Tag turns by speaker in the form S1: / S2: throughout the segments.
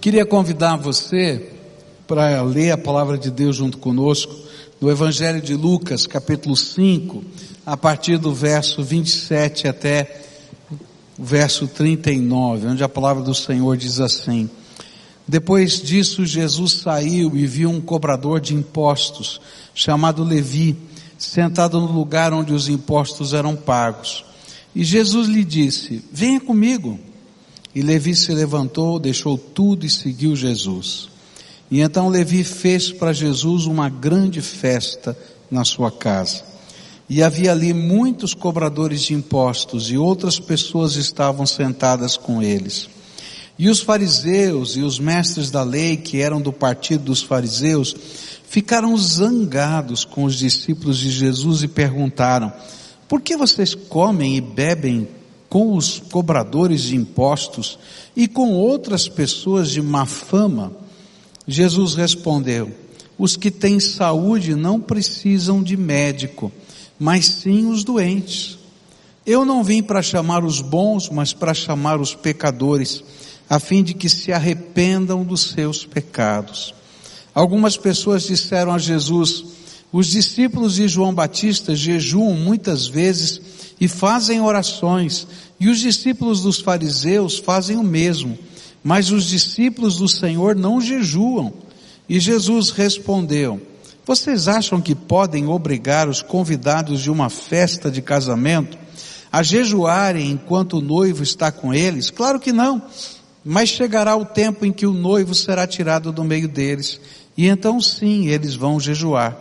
S1: Queria convidar você para ler a palavra de Deus junto conosco no Evangelho de Lucas, capítulo 5, a partir do verso 27 até o verso 39, onde a palavra do Senhor diz assim: Depois disso, Jesus saiu e viu um cobrador de impostos, chamado Levi, sentado no lugar onde os impostos eram pagos. E Jesus lhe disse: Venha comigo. E Levi se levantou, deixou tudo e seguiu Jesus. E então Levi fez para Jesus uma grande festa na sua casa. E havia ali muitos cobradores de impostos e outras pessoas estavam sentadas com eles. E os fariseus e os mestres da lei, que eram do partido dos fariseus, ficaram zangados com os discípulos de Jesus e perguntaram: Por que vocês comem e bebem com os cobradores de impostos e com outras pessoas de má fama? Jesus respondeu: Os que têm saúde não precisam de médico, mas sim os doentes. Eu não vim para chamar os bons, mas para chamar os pecadores, a fim de que se arrependam dos seus pecados. Algumas pessoas disseram a Jesus: Os discípulos de João Batista jejuam muitas vezes e fazem orações, e os discípulos dos fariseus fazem o mesmo, mas os discípulos do Senhor não jejuam. E Jesus respondeu: Vocês acham que podem obrigar os convidados de uma festa de casamento a jejuarem enquanto o noivo está com eles? Claro que não. Mas chegará o tempo em que o noivo será tirado do meio deles, e então sim eles vão jejuar.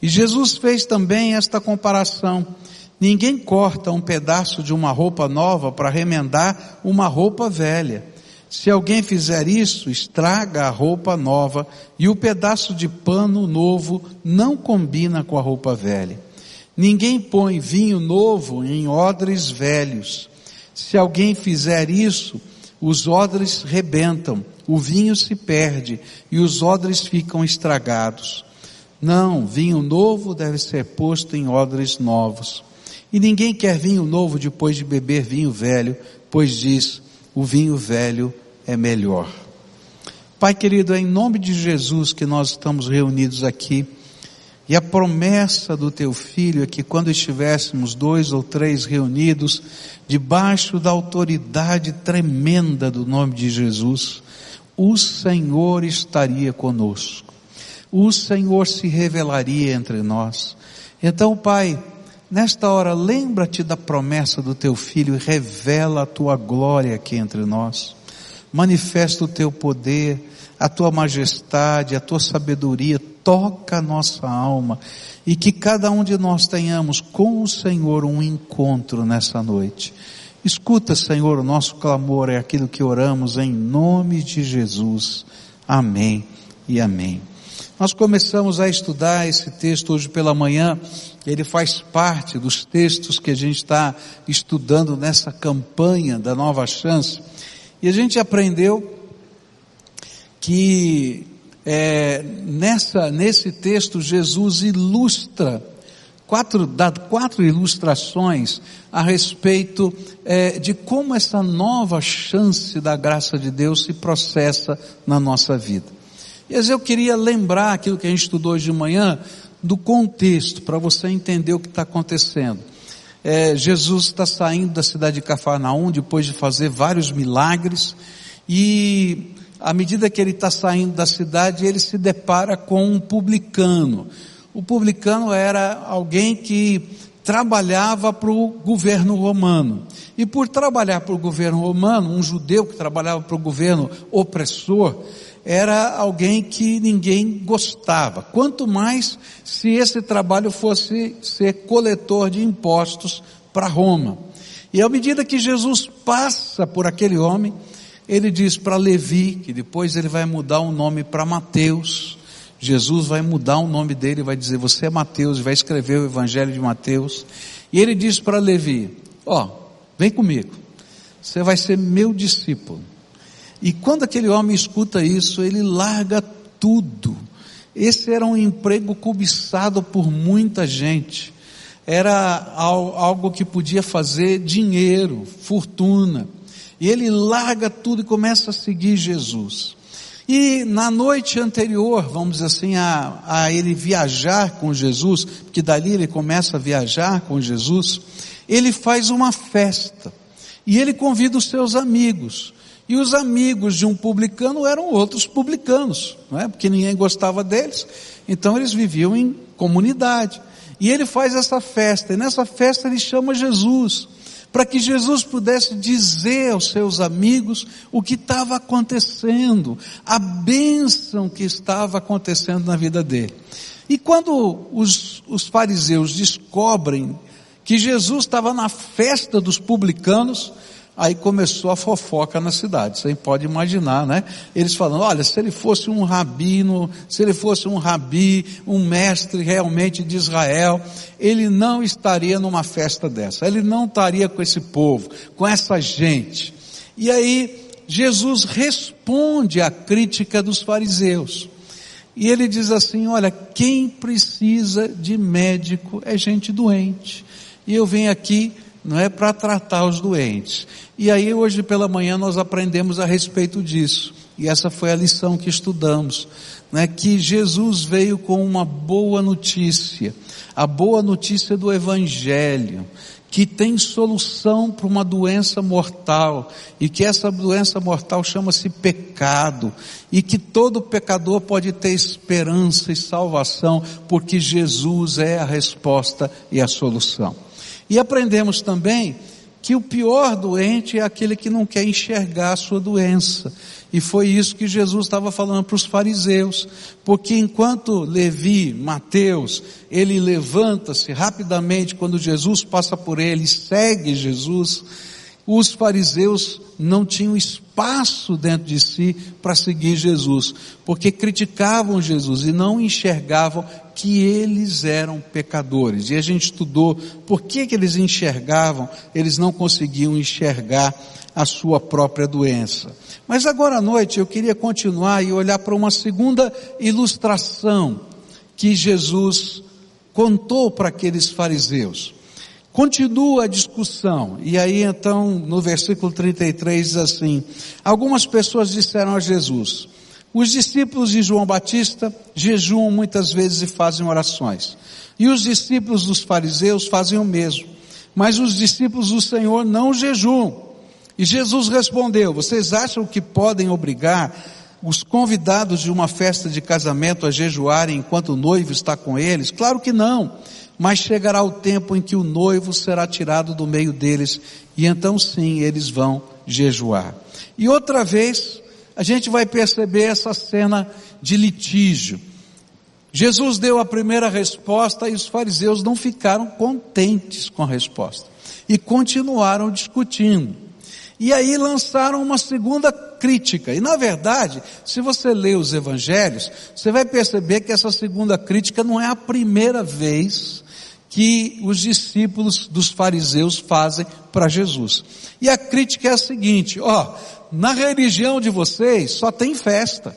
S1: E Jesus fez também esta comparação. Ninguém corta um pedaço de uma roupa nova para remendar uma roupa velha. Se alguém fizer isso, estraga a roupa nova e o pedaço de pano novo não combina com a roupa velha. Ninguém põe vinho novo em odres velhos. Se alguém fizer isso, os odres rebentam, o vinho se perde e os odres ficam estragados. Não, vinho novo deve ser posto em odres novos. E ninguém quer vinho novo depois de beber vinho velho, pois diz, o vinho velho é melhor. Pai querido, é em nome de Jesus que nós estamos reunidos aqui. E a promessa do teu filho é que quando estivéssemos dois ou três reunidos, debaixo da autoridade tremenda do nome de Jesus, o Senhor estaria conosco. O Senhor se revelaria entre nós. Então, Pai, Nesta hora, lembra-te da promessa do teu filho e revela a tua glória aqui entre nós. Manifesta o teu poder, a tua majestade, a tua sabedoria, toca a nossa alma e que cada um de nós tenhamos com o Senhor um encontro nessa noite. Escuta, Senhor, o nosso clamor é aquilo que oramos em nome de Jesus. Amém e amém. Nós começamos a estudar esse texto hoje pela manhã, ele faz parte dos textos que a gente está estudando nessa campanha da Nova Chance, e a gente aprendeu que é, nessa, nesse texto Jesus ilustra quatro, dá quatro ilustrações a respeito é, de como essa nova chance da graça de Deus se processa na nossa vida. E eu queria lembrar aquilo que a gente estudou hoje de manhã, do contexto, para você entender o que está acontecendo. É, Jesus está saindo da cidade de Cafarnaum depois de fazer vários milagres e à medida que ele está saindo da cidade, ele se depara com um publicano. O publicano era alguém que trabalhava para o governo romano. E por trabalhar para o governo romano, um judeu que trabalhava para o governo opressor, era alguém que ninguém gostava. Quanto mais se esse trabalho fosse ser coletor de impostos para Roma. E à medida que Jesus passa por aquele homem, ele diz para Levi, que depois ele vai mudar o nome para Mateus. Jesus vai mudar o nome dele, vai dizer, você é Mateus, vai escrever o evangelho de Mateus. E ele diz para Levi, ó, oh, vem comigo. Você vai ser meu discípulo. E quando aquele homem escuta isso, ele larga tudo. Esse era um emprego cobiçado por muita gente. Era algo que podia fazer dinheiro, fortuna. E ele larga tudo e começa a seguir Jesus. E na noite anterior, vamos dizer assim, a, a ele viajar com Jesus, porque dali ele começa a viajar com Jesus, ele faz uma festa. E ele convida os seus amigos. E os amigos de um publicano eram outros publicanos, não é? Porque ninguém gostava deles. Então eles viviam em comunidade. E ele faz essa festa. E nessa festa ele chama Jesus para que Jesus pudesse dizer aos seus amigos o que estava acontecendo, a bênção que estava acontecendo na vida dele. E quando os, os fariseus descobrem que Jesus estava na festa dos publicanos, Aí começou a fofoca na cidade, você pode imaginar, né? Eles falando, olha, se ele fosse um rabino, se ele fosse um rabi, um mestre realmente de Israel, ele não estaria numa festa dessa, ele não estaria com esse povo, com essa gente. E aí, Jesus responde à crítica dos fariseus. E ele diz assim, olha, quem precisa de médico é gente doente. E eu venho aqui não é para tratar os doentes. E aí hoje pela manhã nós aprendemos a respeito disso. E essa foi a lição que estudamos, né? Que Jesus veio com uma boa notícia, a boa notícia do Evangelho, que tem solução para uma doença mortal e que essa doença mortal chama-se pecado e que todo pecador pode ter esperança e salvação porque Jesus é a resposta e a solução. E aprendemos também que o pior doente é aquele que não quer enxergar a sua doença. E foi isso que Jesus estava falando para os fariseus. Porque enquanto Levi, Mateus, ele levanta-se rapidamente quando Jesus passa por ele, segue Jesus, os fariseus não tinham espaço dentro de si para seguir Jesus, porque criticavam Jesus e não enxergavam que eles eram pecadores. E a gente estudou por que, que eles enxergavam, eles não conseguiam enxergar a sua própria doença. Mas agora à noite eu queria continuar e olhar para uma segunda ilustração que Jesus contou para aqueles fariseus. Continua a discussão, e aí então no versículo 33 diz assim: Algumas pessoas disseram a Jesus: Os discípulos de João Batista jejuam muitas vezes e fazem orações, e os discípulos dos fariseus fazem o mesmo, mas os discípulos do Senhor não jejuam. E Jesus respondeu: Vocês acham que podem obrigar os convidados de uma festa de casamento a jejuarem enquanto o noivo está com eles? Claro que não. Mas chegará o tempo em que o noivo será tirado do meio deles, e então sim eles vão jejuar. E outra vez, a gente vai perceber essa cena de litígio. Jesus deu a primeira resposta e os fariseus não ficaram contentes com a resposta. E continuaram discutindo. E aí lançaram uma segunda crítica. E na verdade, se você lê os evangelhos, você vai perceber que essa segunda crítica não é a primeira vez que os discípulos dos fariseus fazem para Jesus. E a crítica é a seguinte, ó, na religião de vocês só tem festa.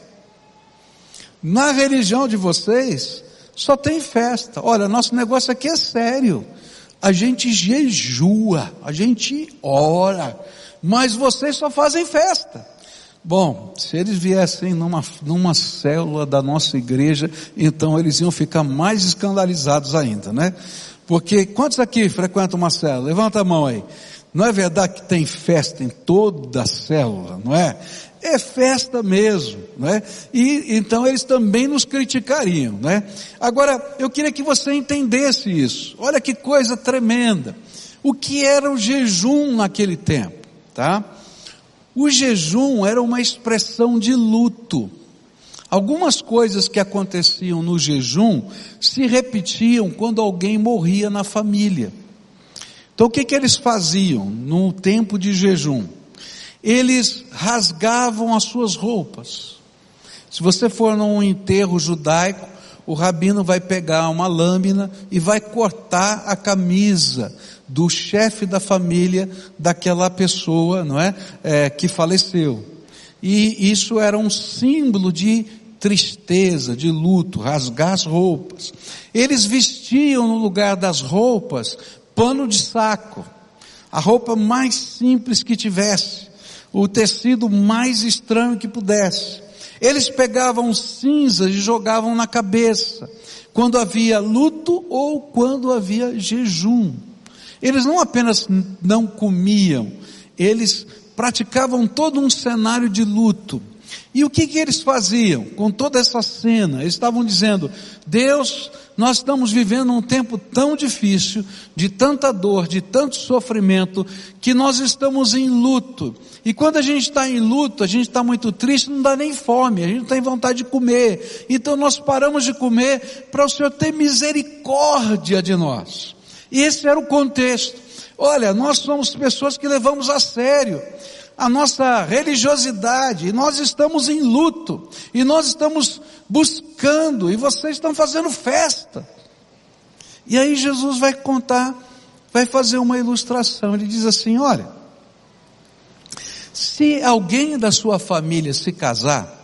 S1: Na religião de vocês só tem festa. Olha, nosso negócio aqui é sério. A gente jejua, a gente ora, mas vocês só fazem festa. Bom, se eles viessem numa, numa célula da nossa igreja, então eles iam ficar mais escandalizados ainda, né? Porque quantos aqui frequentam uma célula? Levanta a mão aí. Não é verdade que tem festa em toda a célula, não é? É festa mesmo, né? E então eles também nos criticariam, né? Agora, eu queria que você entendesse isso. Olha que coisa tremenda. O que era o jejum naquele tempo, tá? O jejum era uma expressão de luto. Algumas coisas que aconteciam no jejum se repetiam quando alguém morria na família. Então o que, que eles faziam no tempo de jejum? Eles rasgavam as suas roupas. Se você for num enterro judaico, o rabino vai pegar uma lâmina e vai cortar a camisa do chefe da família daquela pessoa, não é, é, que faleceu. E isso era um símbolo de tristeza, de luto, rasgar as roupas. Eles vestiam no lugar das roupas pano de saco, a roupa mais simples que tivesse, o tecido mais estranho que pudesse. Eles pegavam cinzas e jogavam na cabeça, quando havia luto ou quando havia jejum. Eles não apenas não comiam, eles praticavam todo um cenário de luto. E o que, que eles faziam com toda essa cena? Eles estavam dizendo: Deus, nós estamos vivendo um tempo tão difícil, de tanta dor, de tanto sofrimento, que nós estamos em luto. E quando a gente está em luto, a gente está muito triste, não dá nem fome, a gente não tem vontade de comer. Então nós paramos de comer para o Senhor ter misericórdia de nós. E esse era o contexto. Olha, nós somos pessoas que levamos a sério a nossa religiosidade, e nós estamos em luto, e nós estamos buscando, e vocês estão fazendo festa. E aí Jesus vai contar, vai fazer uma ilustração. Ele diz assim: olha, se alguém da sua família se casar,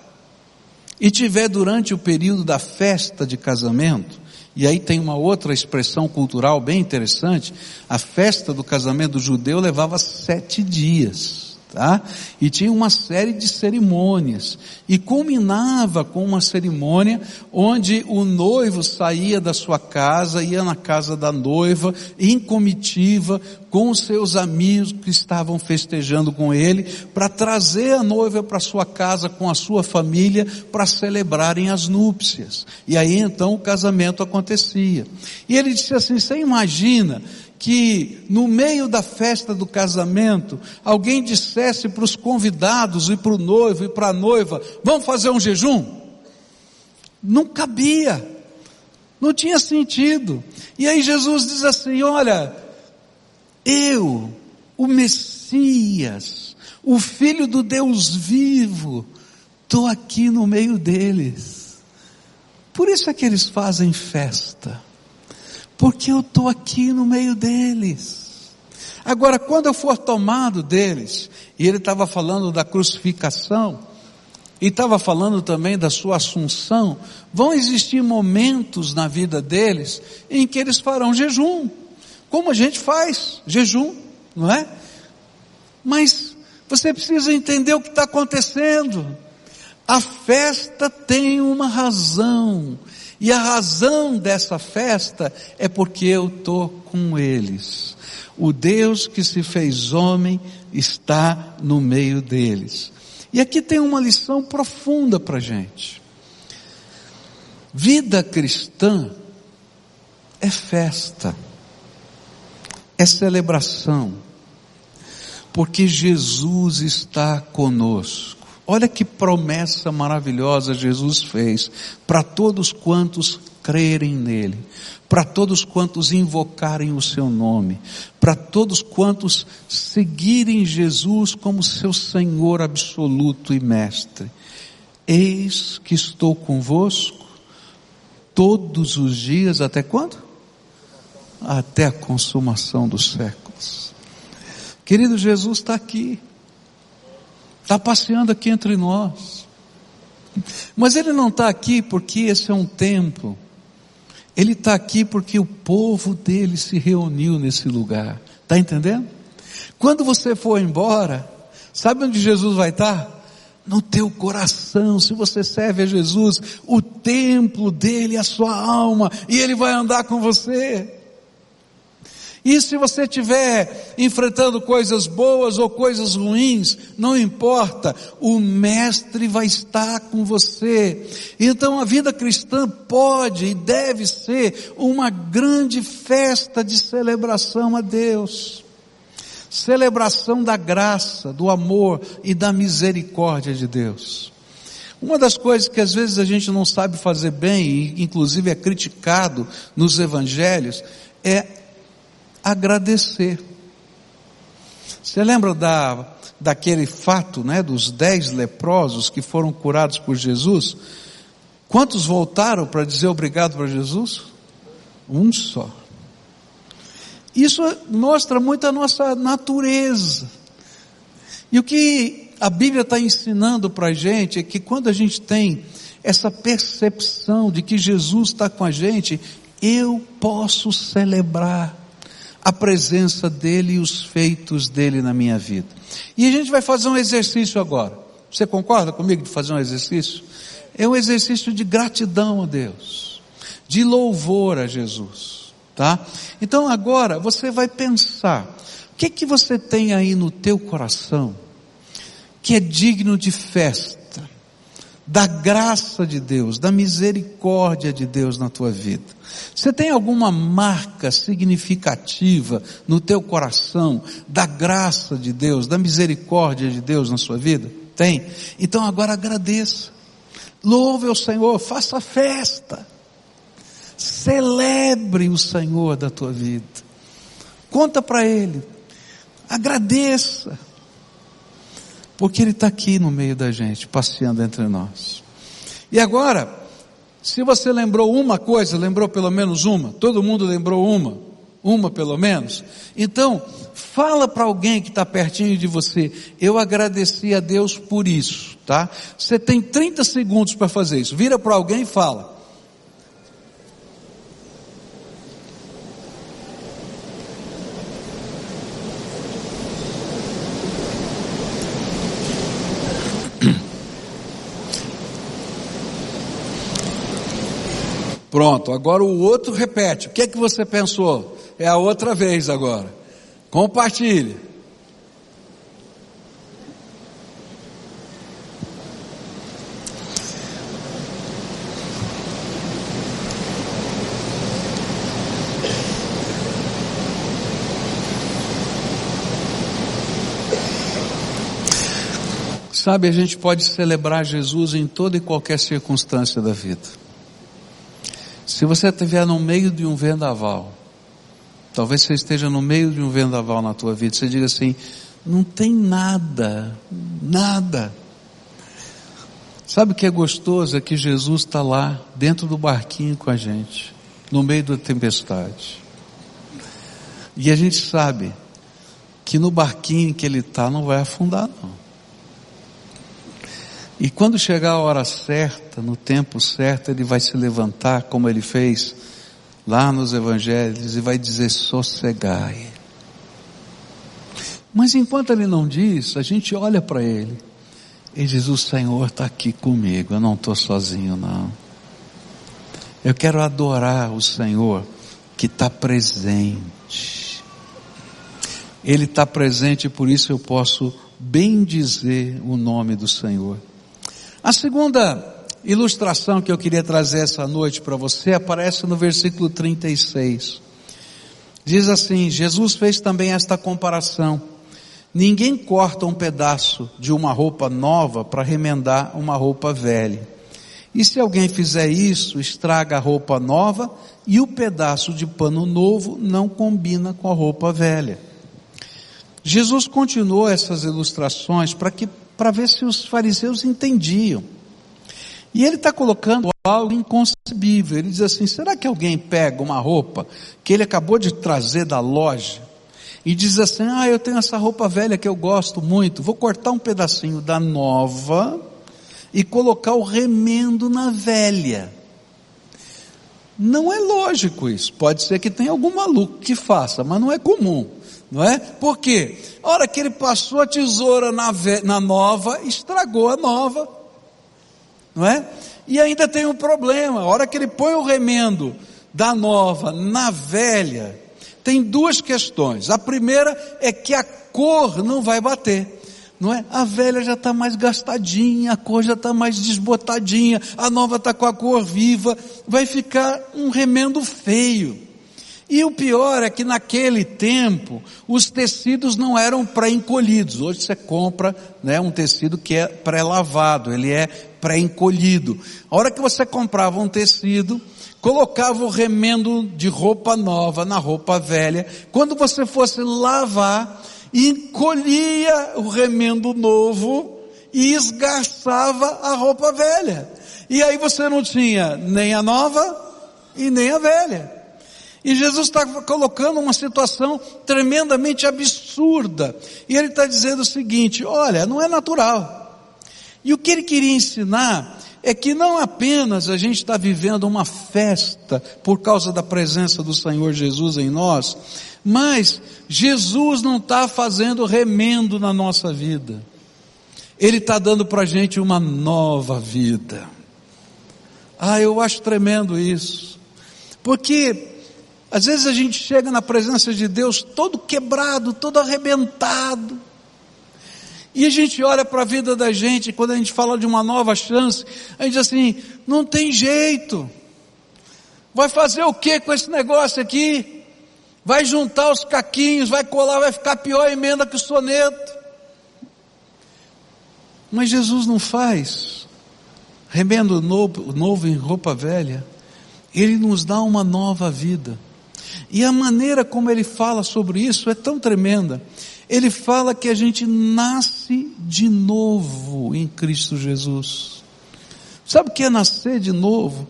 S1: e tiver durante o período da festa de casamento, e aí tem uma outra expressão cultural bem interessante, a festa do casamento judeu levava sete dias tá? E tinha uma série de cerimônias. E culminava com uma cerimônia onde o noivo saía da sua casa, ia na casa da noiva, em comitiva, com os seus amigos que estavam festejando com ele, para trazer a noiva para sua casa com a sua família, para celebrarem as núpcias. E aí então o casamento acontecia. E ele disse assim, você imagina que no meio da festa do casamento, alguém dissesse para os convidados e para o noivo e para a noiva, vamos fazer um jejum? Não cabia, não tinha sentido. E aí Jesus diz assim, olha, eu, o Messias, o Filho do Deus vivo, estou aqui no meio deles. Por isso é que eles fazem festa porque eu estou aqui no meio deles. Agora, quando eu for tomado deles, e ele estava falando da crucificação, e estava falando também da sua assunção, vão existir momentos na vida deles em que eles farão jejum, como a gente faz, jejum, não é? Mas você precisa entender o que está acontecendo. A festa tem uma razão, e a razão dessa festa é porque eu estou com eles. O Deus que se fez homem está no meio deles. E aqui tem uma lição profunda para gente. Vida cristã é festa, é celebração, porque Jesus está conosco. Olha que promessa maravilhosa Jesus fez para todos quantos crerem nele, para todos quantos invocarem o seu nome, para todos quantos seguirem Jesus como seu Senhor absoluto e mestre. Eis que estou convosco todos os dias até quando? Até a consumação dos séculos. Querido Jesus está aqui está passeando aqui entre nós. Mas ele não está aqui porque esse é um templo. Ele está aqui porque o povo dele se reuniu nesse lugar. Está entendendo? Quando você for embora, sabe onde Jesus vai estar? No teu coração, se você serve a Jesus, o templo dele, a sua alma, e ele vai andar com você. E se você estiver enfrentando coisas boas ou coisas ruins, não importa, o Mestre vai estar com você. Então a vida cristã pode e deve ser uma grande festa de celebração a Deus. Celebração da graça, do amor e da misericórdia de Deus. Uma das coisas que às vezes a gente não sabe fazer bem, e inclusive é criticado nos evangelhos, é agradecer. Você lembra da, daquele fato, né, dos dez leprosos que foram curados por Jesus? Quantos voltaram para dizer obrigado para Jesus? Um só. Isso mostra muito a nossa natureza. E o que a Bíblia está ensinando para a gente é que quando a gente tem essa percepção de que Jesus está com a gente, eu posso celebrar a presença dele e os feitos dele na minha vida. E a gente vai fazer um exercício agora. Você concorda comigo de fazer um exercício? É um exercício de gratidão a Deus, de louvor a Jesus, tá? Então agora você vai pensar, o que que você tem aí no teu coração que é digno de festa? Da graça de Deus, da misericórdia de Deus na tua vida. Você tem alguma marca significativa no teu coração da graça de Deus, da misericórdia de Deus na sua vida? Tem? Então agora agradeça. Louve o Senhor, faça festa. Celebre o Senhor da tua vida. Conta para Ele. Agradeça. Porque Ele está aqui no meio da gente, passeando entre nós. E agora, se você lembrou uma coisa, lembrou pelo menos uma, todo mundo lembrou uma, uma pelo menos, então, fala para alguém que está pertinho de você, eu agradeci a Deus por isso, tá? Você tem 30 segundos para fazer isso, vira para alguém e fala. Pronto, agora o outro repete. O que é que você pensou? É a outra vez agora. Compartilhe. Sabe, a gente pode celebrar Jesus em toda e qualquer circunstância da vida. Se você estiver no meio de um vendaval, talvez você esteja no meio de um vendaval na tua vida, você diga assim, não tem nada, nada. Sabe o que é gostoso? É que Jesus está lá, dentro do barquinho com a gente, no meio da tempestade. E a gente sabe que no barquinho que ele está não vai afundar não. E quando chegar a hora certa, no tempo certo, ele vai se levantar, como ele fez lá nos evangelhos, e vai dizer: sossegai. Mas enquanto ele não diz, a gente olha para ele e diz: O Senhor está aqui comigo, eu não estou sozinho, não. Eu quero adorar o Senhor que está presente. Ele está presente, por isso eu posso bem dizer o nome do Senhor. A segunda ilustração que eu queria trazer essa noite para você aparece no versículo 36. Diz assim: Jesus fez também esta comparação. Ninguém corta um pedaço de uma roupa nova para remendar uma roupa velha. E se alguém fizer isso, estraga a roupa nova e o pedaço de pano novo não combina com a roupa velha. Jesus continuou essas ilustrações para que para ver se os fariseus entendiam. E ele está colocando algo inconcebível. Ele diz assim: será que alguém pega uma roupa que ele acabou de trazer da loja e diz assim: ah, eu tenho essa roupa velha que eu gosto muito, vou cortar um pedacinho da nova e colocar o remendo na velha? Não é lógico isso. Pode ser que tenha algum maluco que faça, mas não é comum não é? Por quê? A hora que ele passou a tesoura na, na nova, estragou a nova, não é? E ainda tem um problema, a hora que ele põe o remendo da nova na velha, tem duas questões. A primeira é que a cor não vai bater. Não é? A velha já está mais gastadinha, a cor já está mais desbotadinha, a nova está com a cor viva, vai ficar um remendo feio. E o pior é que naquele tempo os tecidos não eram pré-encolhidos. Hoje você compra né, um tecido que é pré-lavado, ele é pré-encolhido. A hora que você comprava um tecido, colocava o remendo de roupa nova na roupa velha. Quando você fosse lavar, encolhia o remendo novo e esgarçava a roupa velha. E aí você não tinha nem a nova e nem a velha. E Jesus está colocando uma situação tremendamente absurda. E ele está dizendo o seguinte: olha, não é natural. E o que ele queria ensinar é que não apenas a gente está vivendo uma festa por causa da presença do Senhor Jesus em nós, mas Jesus não está fazendo remendo na nossa vida. Ele está dando para a gente uma nova vida. Ah, eu acho tremendo isso. Porque às vezes a gente chega na presença de Deus todo quebrado, todo arrebentado. E a gente olha para a vida da gente, quando a gente fala de uma nova chance, a gente diz assim: não tem jeito. Vai fazer o que com esse negócio aqui? Vai juntar os caquinhos, vai colar, vai ficar pior a emenda que o soneto. Mas Jesus não faz remendo novo, novo em roupa velha. Ele nos dá uma nova vida. E a maneira como ele fala sobre isso é tão tremenda. Ele fala que a gente nasce de novo em Cristo Jesus. Sabe o que é nascer de novo?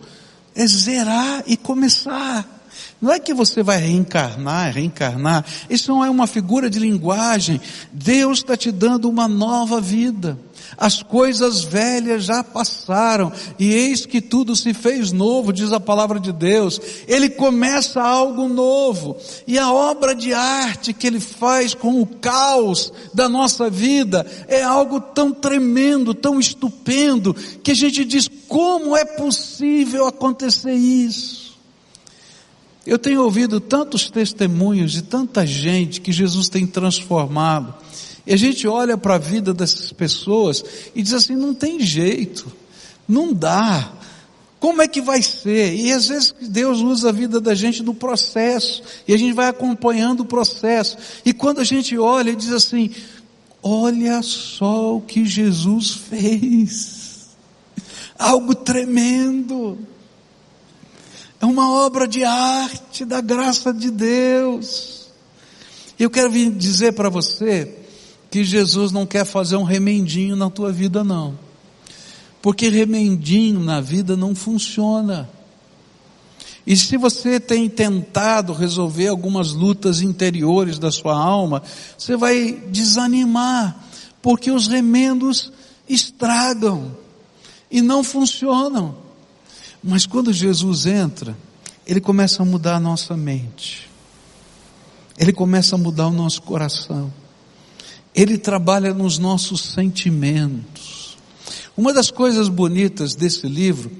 S1: É zerar e começar. Não é que você vai reencarnar, reencarnar. Isso não é uma figura de linguagem. Deus está te dando uma nova vida. As coisas velhas já passaram e eis que tudo se fez novo, diz a palavra de Deus. Ele começa algo novo e a obra de arte que ele faz com o caos da nossa vida é algo tão tremendo, tão estupendo, que a gente diz como é possível acontecer isso? Eu tenho ouvido tantos testemunhos de tanta gente que Jesus tem transformado. E a gente olha para a vida dessas pessoas e diz assim: não tem jeito, não dá. Como é que vai ser? E às vezes Deus usa a vida da gente no processo, e a gente vai acompanhando o processo. E quando a gente olha e diz assim: olha só o que Jesus fez. Algo tremendo. É uma obra de arte da graça de Deus. Eu quero dizer para você que Jesus não quer fazer um remendinho na tua vida não. Porque remendinho na vida não funciona. E se você tem tentado resolver algumas lutas interiores da sua alma, você vai desanimar, porque os remendos estragam e não funcionam. Mas quando Jesus entra, ele começa a mudar a nossa mente. Ele começa a mudar o nosso coração. Ele trabalha nos nossos sentimentos. Uma das coisas bonitas desse livro,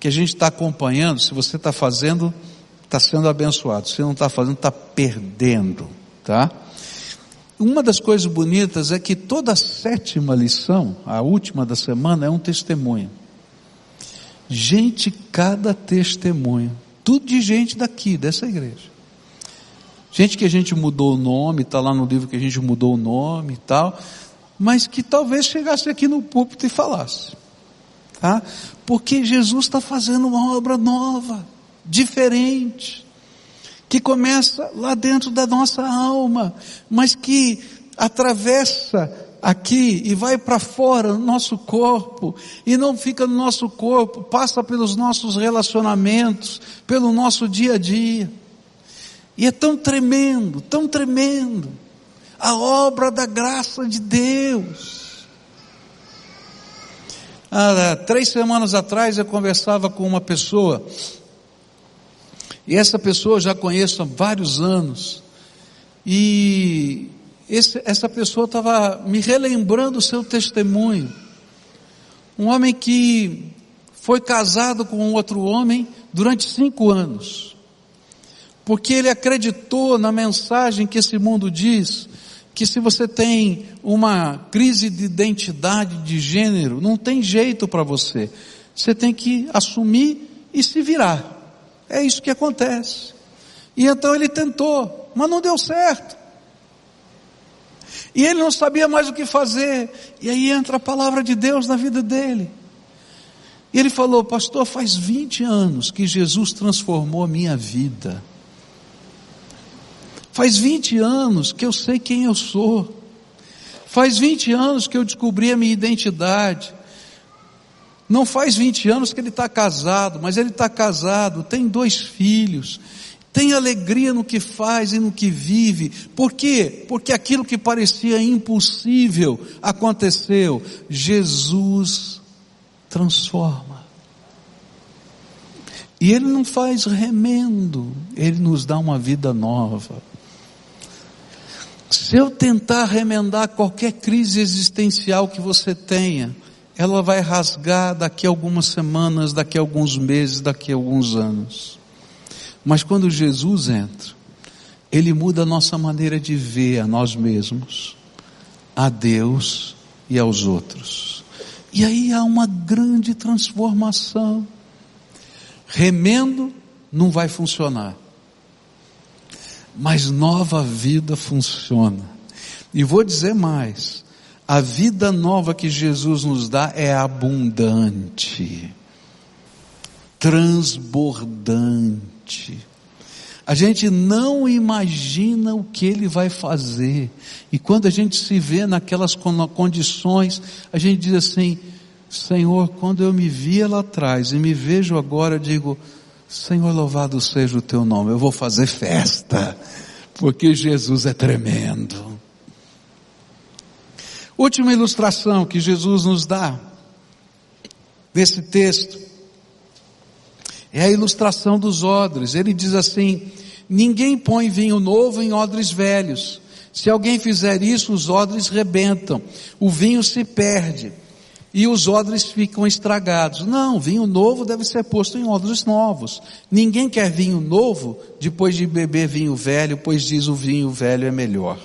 S1: que a gente está acompanhando, se você está fazendo, está sendo abençoado. Se não está fazendo, está perdendo, tá? Uma das coisas bonitas é que toda sétima lição, a última da semana, é um testemunho. Gente, cada testemunho. Tudo de gente daqui, dessa igreja. Gente que a gente mudou o nome, está lá no livro que a gente mudou o nome e tal, mas que talvez chegasse aqui no púlpito e falasse. Tá? Porque Jesus está fazendo uma obra nova, diferente, que começa lá dentro da nossa alma, mas que atravessa aqui e vai para fora no nosso corpo e não fica no nosso corpo, passa pelos nossos relacionamentos, pelo nosso dia a dia. E é tão tremendo, tão tremendo a obra da graça de Deus. Há três semanas atrás eu conversava com uma pessoa, e essa pessoa eu já conheço há vários anos, e esse, essa pessoa estava me relembrando o seu testemunho. Um homem que foi casado com outro homem durante cinco anos, porque ele acreditou na mensagem que esse mundo diz, que se você tem uma crise de identidade de gênero, não tem jeito para você. Você tem que assumir e se virar. É isso que acontece. E então ele tentou, mas não deu certo. E ele não sabia mais o que fazer. E aí entra a palavra de Deus na vida dele. E ele falou, pastor, faz 20 anos que Jesus transformou a minha vida. Faz 20 anos que eu sei quem eu sou. Faz 20 anos que eu descobri a minha identidade. Não faz 20 anos que ele está casado, mas ele está casado, tem dois filhos, tem alegria no que faz e no que vive. Por quê? Porque aquilo que parecia impossível aconteceu. Jesus transforma. E Ele não faz remendo, Ele nos dá uma vida nova. Se eu tentar remendar qualquer crise existencial que você tenha, ela vai rasgar daqui a algumas semanas, daqui a alguns meses, daqui a alguns anos. Mas quando Jesus entra, Ele muda a nossa maneira de ver a nós mesmos, a Deus e aos outros. E aí há uma grande transformação. Remendo não vai funcionar mas nova vida funciona. E vou dizer mais, a vida nova que Jesus nos dá é abundante, transbordante. A gente não imagina o que ele vai fazer. E quando a gente se vê naquelas condições, a gente diz assim: Senhor, quando eu me via lá atrás e me vejo agora, eu digo: Senhor, louvado seja o teu nome. Eu vou fazer festa, porque Jesus é tremendo. Última ilustração que Jesus nos dá desse texto é a ilustração dos odres. Ele diz assim: Ninguém põe vinho novo em odres velhos. Se alguém fizer isso, os odres rebentam, o vinho se perde e os odres ficam estragados. Não, vinho novo deve ser posto em odres novos. Ninguém quer vinho novo depois de beber vinho velho, pois diz o vinho velho é melhor.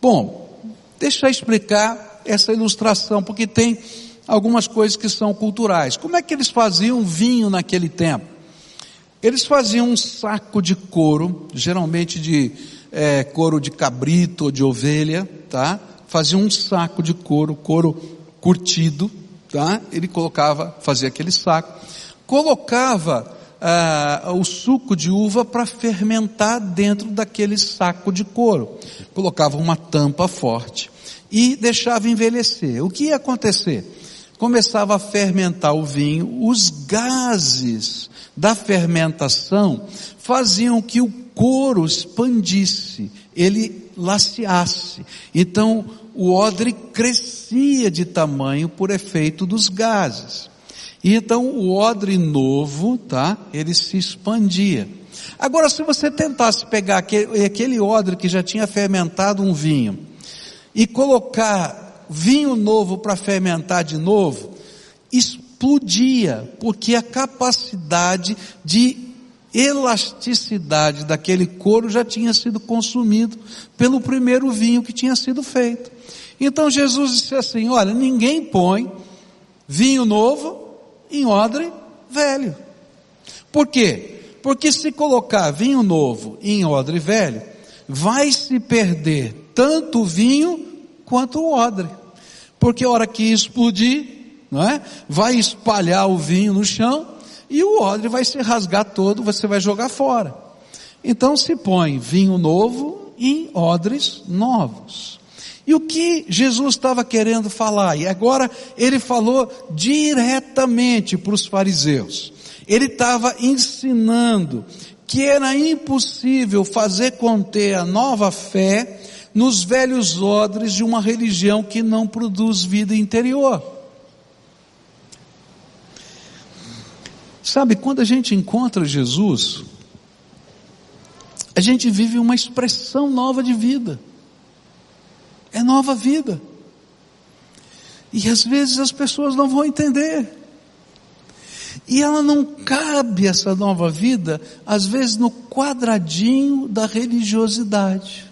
S1: Bom, deixa eu explicar essa ilustração, porque tem algumas coisas que são culturais. Como é que eles faziam vinho naquele tempo? Eles faziam um saco de couro, geralmente de é, couro de cabrito ou de ovelha, tá? Faziam um saco de couro, couro curtido, tá? Ele colocava, fazia aquele saco, colocava ah, o suco de uva para fermentar dentro daquele saco de couro. Colocava uma tampa forte e deixava envelhecer. O que ia acontecer? Começava a fermentar o vinho, os gases da fermentação faziam que o couro expandisse, ele laceasse. Então, o odre crescia de tamanho por efeito dos gases. E então o odre novo, tá? Ele se expandia. Agora, se você tentasse pegar aquele, aquele odre que já tinha fermentado um vinho e colocar vinho novo para fermentar de novo, explodia, porque a capacidade de elasticidade daquele couro já tinha sido consumido pelo primeiro vinho que tinha sido feito. Então Jesus disse assim: Olha, ninguém põe vinho novo em odre velho. Por quê? Porque se colocar vinho novo em odre velho, vai se perder tanto o vinho quanto o odre. Porque a hora que explodir, não é? Vai espalhar o vinho no chão e o odre vai se rasgar todo, você vai jogar fora. Então se põe vinho novo em odres novos. E o que Jesus estava querendo falar? E agora ele falou diretamente para os fariseus. Ele estava ensinando que era impossível fazer conter a nova fé nos velhos odres de uma religião que não produz vida interior. Sabe, quando a gente encontra Jesus, a gente vive uma expressão nova de vida é nova vida. E às vezes as pessoas não vão entender. E ela não cabe essa nova vida, às vezes no quadradinho da religiosidade.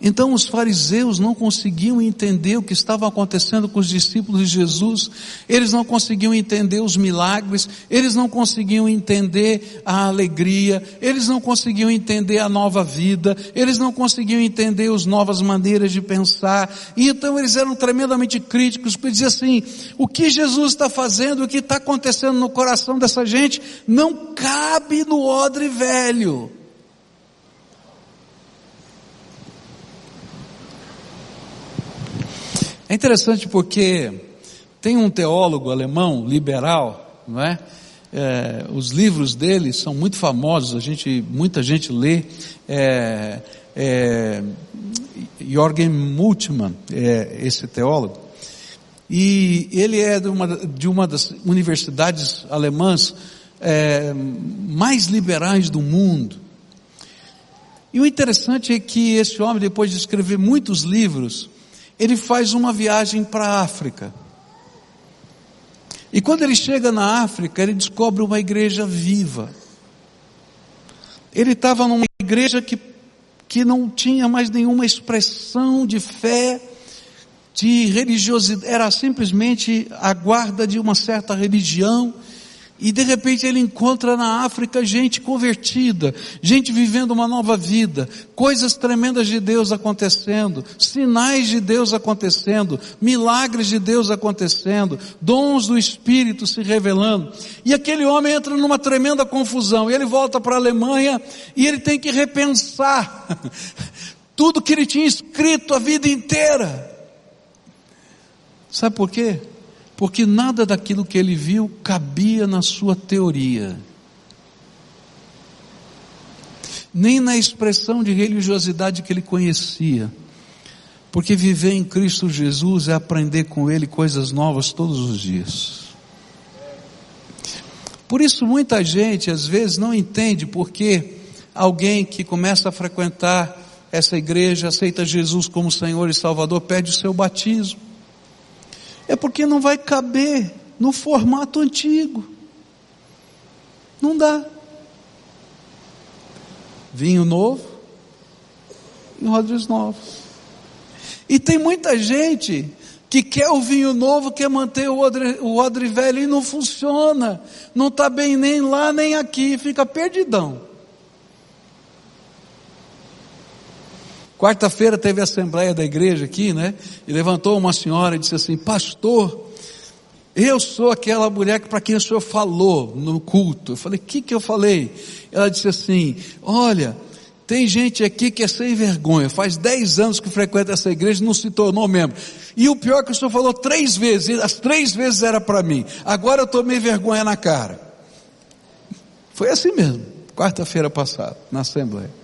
S1: Então os fariseus não conseguiam entender o que estava acontecendo com os discípulos de Jesus, eles não conseguiam entender os milagres, eles não conseguiam entender a alegria, eles não conseguiam entender a nova vida, eles não conseguiam entender as novas maneiras de pensar, e então eles eram tremendamente críticos, porque diziam assim, o que Jesus está fazendo, o que está acontecendo no coração dessa gente, não cabe no odre velho. É interessante porque tem um teólogo alemão, liberal, não é? é os livros dele são muito famosos, a gente, muita gente lê. É, é, Jorgen Multmann, é esse teólogo, e ele é de uma, de uma das universidades alemãs é, mais liberais do mundo. E o interessante é que esse homem, depois de escrever muitos livros, ele faz uma viagem para a África. E quando ele chega na África, ele descobre uma igreja viva. Ele estava numa igreja que, que não tinha mais nenhuma expressão de fé, de religiosidade, era simplesmente a guarda de uma certa religião, e de repente ele encontra na África gente convertida, gente vivendo uma nova vida, coisas tremendas de Deus acontecendo, sinais de Deus acontecendo, milagres de Deus acontecendo, dons do Espírito se revelando. E aquele homem entra numa tremenda confusão. E ele volta para a Alemanha e ele tem que repensar tudo que ele tinha escrito a vida inteira. Sabe por quê? Porque nada daquilo que ele viu cabia na sua teoria, nem na expressão de religiosidade que ele conhecia, porque viver em Cristo Jesus é aprender com Ele coisas novas todos os dias. Por isso muita gente às vezes não entende porque alguém que começa a frequentar essa igreja, aceita Jesus como Senhor e Salvador, pede o seu batismo é porque não vai caber no formato antigo. Não dá. Vinho novo e odres novos. E tem muita gente que quer o vinho novo, quer manter o odre, o odre velho e não funciona. Não está bem nem lá nem aqui, fica perdidão. Quarta-feira teve a assembleia da igreja aqui, né? E levantou uma senhora e disse assim: Pastor, eu sou aquela mulher para quem o senhor falou no culto. Eu falei: O que, que eu falei? Ela disse assim: Olha, tem gente aqui que é sem vergonha, faz dez anos que frequenta essa igreja e não se tornou membro. E o pior é que o senhor falou três vezes, as três vezes era para mim. Agora eu tomei vergonha na cara. Foi assim mesmo, quarta-feira passada, na Assembleia.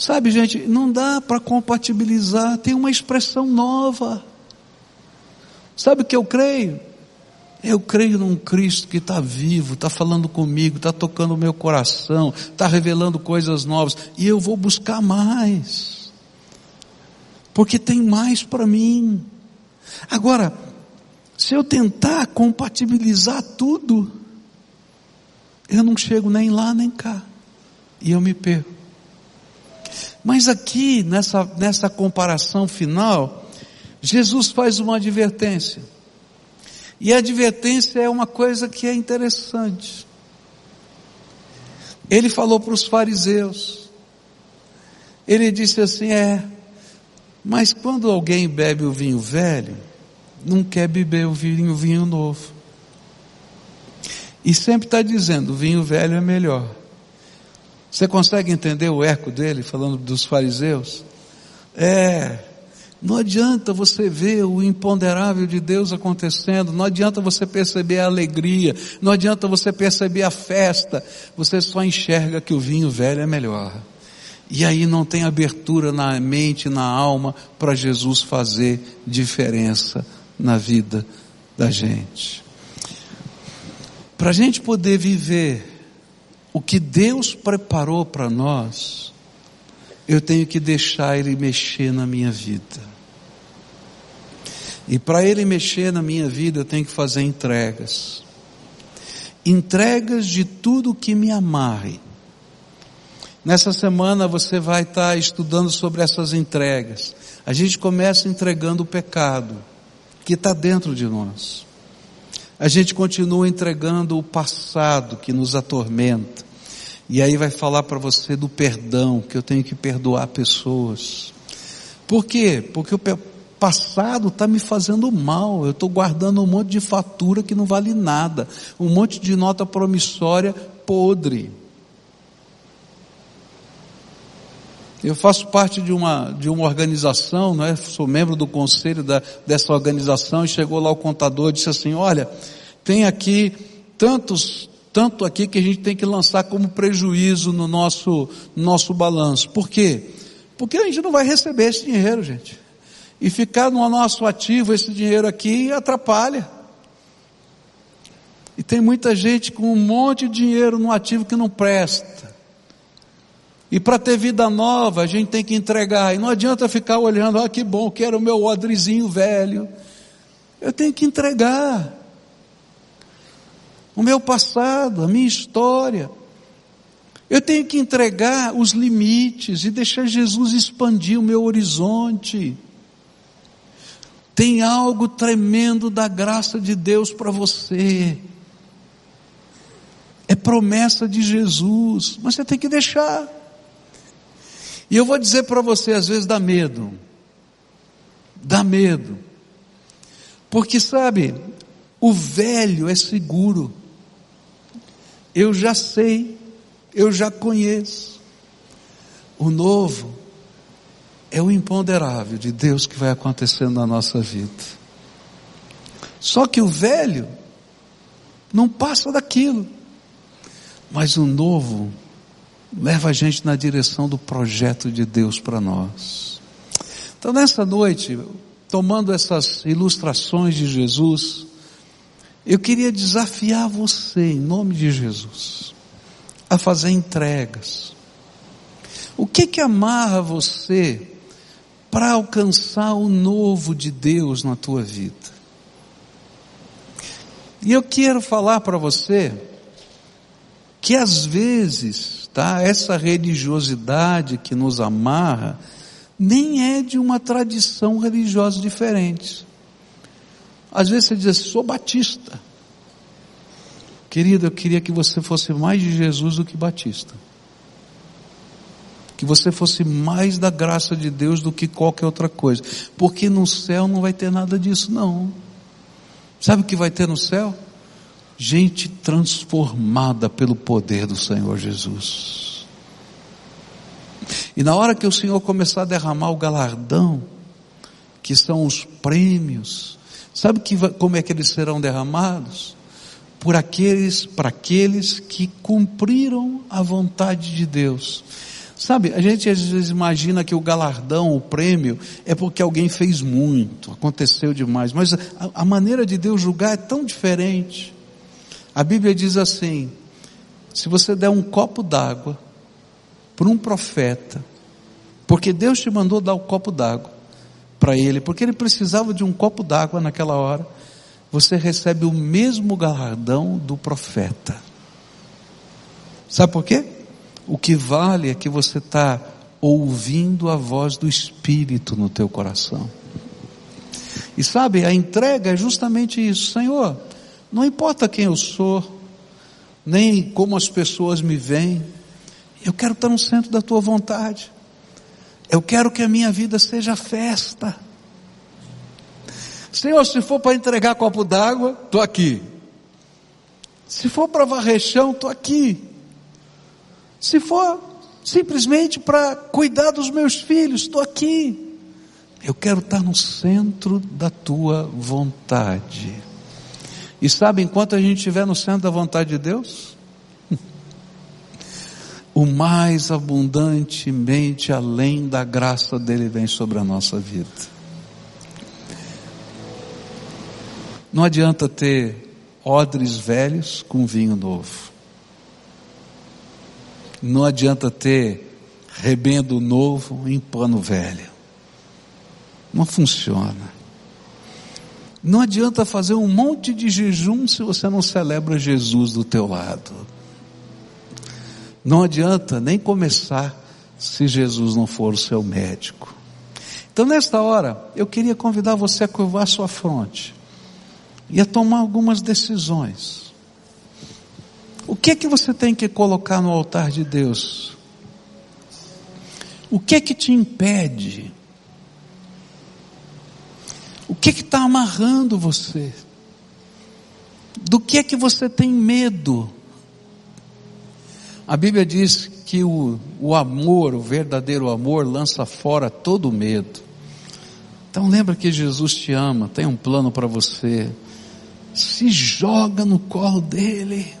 S1: Sabe, gente, não dá para compatibilizar, tem uma expressão nova. Sabe o que eu creio? Eu creio num Cristo que está vivo, está falando comigo, está tocando o meu coração, está revelando coisas novas, e eu vou buscar mais, porque tem mais para mim. Agora, se eu tentar compatibilizar tudo, eu não chego nem lá nem cá, e eu me perco. Mas aqui, nessa, nessa comparação final, Jesus faz uma advertência. E a advertência é uma coisa que é interessante. Ele falou para os fariseus. Ele disse assim: é, mas quando alguém bebe o vinho velho, não quer beber o vinho, o vinho novo. E sempre está dizendo: o vinho velho é melhor. Você consegue entender o eco dele falando dos fariseus? É, não adianta você ver o imponderável de Deus acontecendo, não adianta você perceber a alegria, não adianta você perceber a festa, você só enxerga que o vinho velho é melhor. E aí não tem abertura na mente, na alma, para Jesus fazer diferença na vida da gente. Para a gente poder viver o que Deus preparou para nós, eu tenho que deixar Ele mexer na minha vida. E para Ele mexer na minha vida, eu tenho que fazer entregas. Entregas de tudo que me amarre. Nessa semana você vai estar estudando sobre essas entregas. A gente começa entregando o pecado que está dentro de nós a gente continua entregando o passado que nos atormenta. E aí vai falar para você do perdão, que eu tenho que perdoar pessoas. Por quê? Porque o passado está me fazendo mal. Eu estou guardando um monte de fatura que não vale nada, um monte de nota promissória podre. Eu faço parte de uma, de uma organização, não é? sou membro do conselho da, dessa organização e chegou lá o contador e disse assim, olha, tem aqui tantos, tanto aqui que a gente tem que lançar como prejuízo no nosso, nosso balanço. Por quê? Porque a gente não vai receber esse dinheiro, gente. E ficar no nosso ativo esse dinheiro aqui atrapalha. E tem muita gente com um monte de dinheiro no ativo que não presta. E para ter vida nova, a gente tem que entregar. E não adianta ficar olhando, ah, que bom, quero o meu odrezinho velho. Eu tenho que entregar. O meu passado, a minha história. Eu tenho que entregar os limites e deixar Jesus expandir o meu horizonte. Tem algo tremendo da graça de Deus para você. É promessa de Jesus, mas você tem que deixar. E eu vou dizer para você, às vezes dá medo. Dá medo. Porque sabe, o velho é seguro. Eu já sei, eu já conheço. O novo é o imponderável de Deus que vai acontecendo na nossa vida. Só que o velho não passa daquilo. Mas o novo leva a gente na direção do projeto de Deus para nós. Então, nessa noite, tomando essas ilustrações de Jesus, eu queria desafiar você, em nome de Jesus, a fazer entregas. O que que amarra você para alcançar o novo de Deus na tua vida? E eu quero falar para você que às vezes tá? Essa religiosidade que nos amarra nem é de uma tradição religiosa diferente. Às vezes você diz assim, sou batista. Querido, eu queria que você fosse mais de Jesus do que batista. Que você fosse mais da graça de Deus do que qualquer outra coisa. Porque no céu não vai ter nada disso, não. Sabe o que vai ter no céu? Gente transformada pelo poder do Senhor Jesus. E na hora que o Senhor começar a derramar o galardão, que são os prêmios, sabe que, como é que eles serão derramados? Por aqueles, para aqueles que cumpriram a vontade de Deus. Sabe, a gente às vezes imagina que o galardão, o prêmio, é porque alguém fez muito, aconteceu demais, mas a, a maneira de Deus julgar é tão diferente. A Bíblia diz assim: se você der um copo d'água para um profeta, porque Deus te mandou dar o um copo d'água para ele, porque ele precisava de um copo d'água naquela hora, você recebe o mesmo galardão do profeta. Sabe por quê? O que vale é que você está ouvindo a voz do Espírito no teu coração. E sabe, a entrega é justamente isso, Senhor. Não importa quem eu sou, nem como as pessoas me veem, eu quero estar no centro da tua vontade. Eu quero que a minha vida seja festa. Senhor, se for para entregar copo d'água, estou aqui. Se for para varrer chão, estou aqui. Se for simplesmente para cuidar dos meus filhos, estou aqui. Eu quero estar no centro da tua vontade. E sabe, enquanto a gente estiver no centro da vontade de Deus, o mais abundantemente além da graça dele vem sobre a nossa vida. Não adianta ter odres velhos com vinho novo. Não adianta ter rebendo novo em pano velho. Não funciona. Não adianta fazer um monte de jejum se você não celebra Jesus do teu lado. Não adianta nem começar se Jesus não for o seu médico. Então, nesta hora, eu queria convidar você a curvar sua fronte e a tomar algumas decisões. O que é que você tem que colocar no altar de Deus? O que é que te impede o que está amarrando você? Do que é que você tem medo? A Bíblia diz que o, o amor, o verdadeiro amor, lança fora todo medo. Então lembra que Jesus te ama, tem um plano para você. Se joga no colo dele.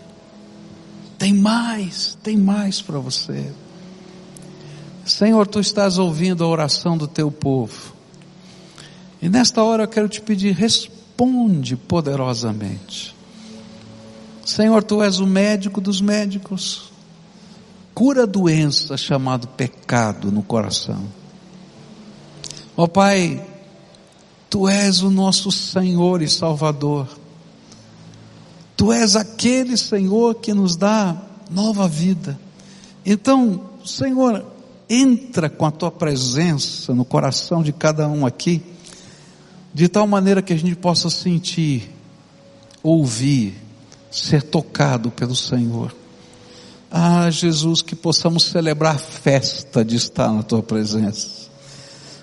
S1: Tem mais, tem mais para você. Senhor, tu estás ouvindo a oração do teu povo. E nesta hora eu quero te pedir, responde poderosamente. Senhor, tu és o médico dos médicos. cura a doença chamado pecado no coração. Ó Pai, Tu és o nosso Senhor e Salvador. Tu és aquele Senhor que nos dá nova vida. Então, Senhor, entra com a tua presença no coração de cada um aqui, de tal maneira que a gente possa sentir, ouvir, ser tocado pelo Senhor. Ah, Jesus, que possamos celebrar a festa de estar na tua presença.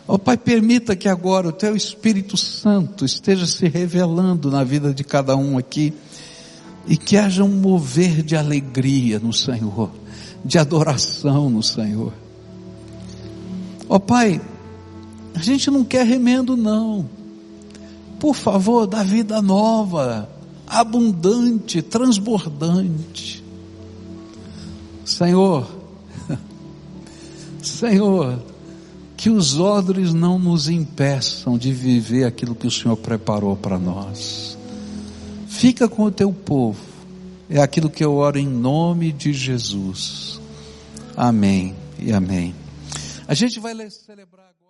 S1: Ó oh, Pai, permita que agora o teu Espírito Santo esteja se revelando na vida de cada um aqui e que haja um mover de alegria no Senhor, de adoração no Senhor. Ó oh, Pai, a gente não quer remendo não. Por favor, dá vida nova, abundante, transbordante. Senhor, Senhor, que os odres não nos impeçam de viver aquilo que o Senhor preparou para nós. Fica com o teu povo. É aquilo que eu oro em nome de Jesus. Amém e amém. A gente vai celebrar agora.